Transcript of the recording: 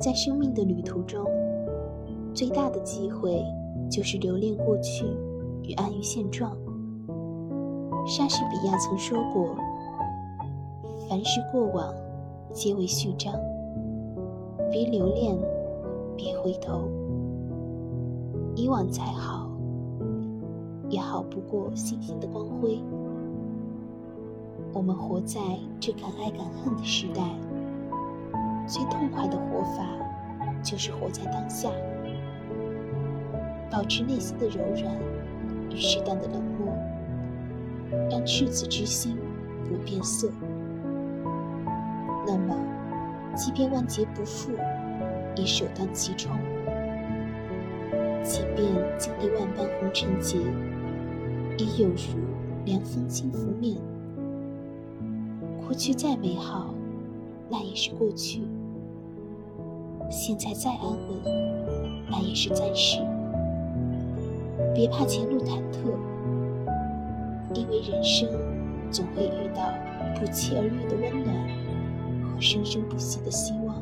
在生命的旅途中，最大的机会就是留恋过去与安于现状。莎士比亚曾说过：“凡是过往，皆为序章。别留恋，别回头。以往再好，也好不过星星的光辉。我们活在这敢爱敢恨的时代。”最痛快的活法，就是活在当下，保持内心的柔软与适当的冷漠，让赤子之心不变色。那么，即便万劫不复，也首当其冲；即便经历万般红尘劫，也有如凉风轻拂面。过去再美好，那也是过去。现在再安稳，那也是暂时。别怕前路忐忑，因为人生总会遇到不期而遇的温暖和生生不息的希望。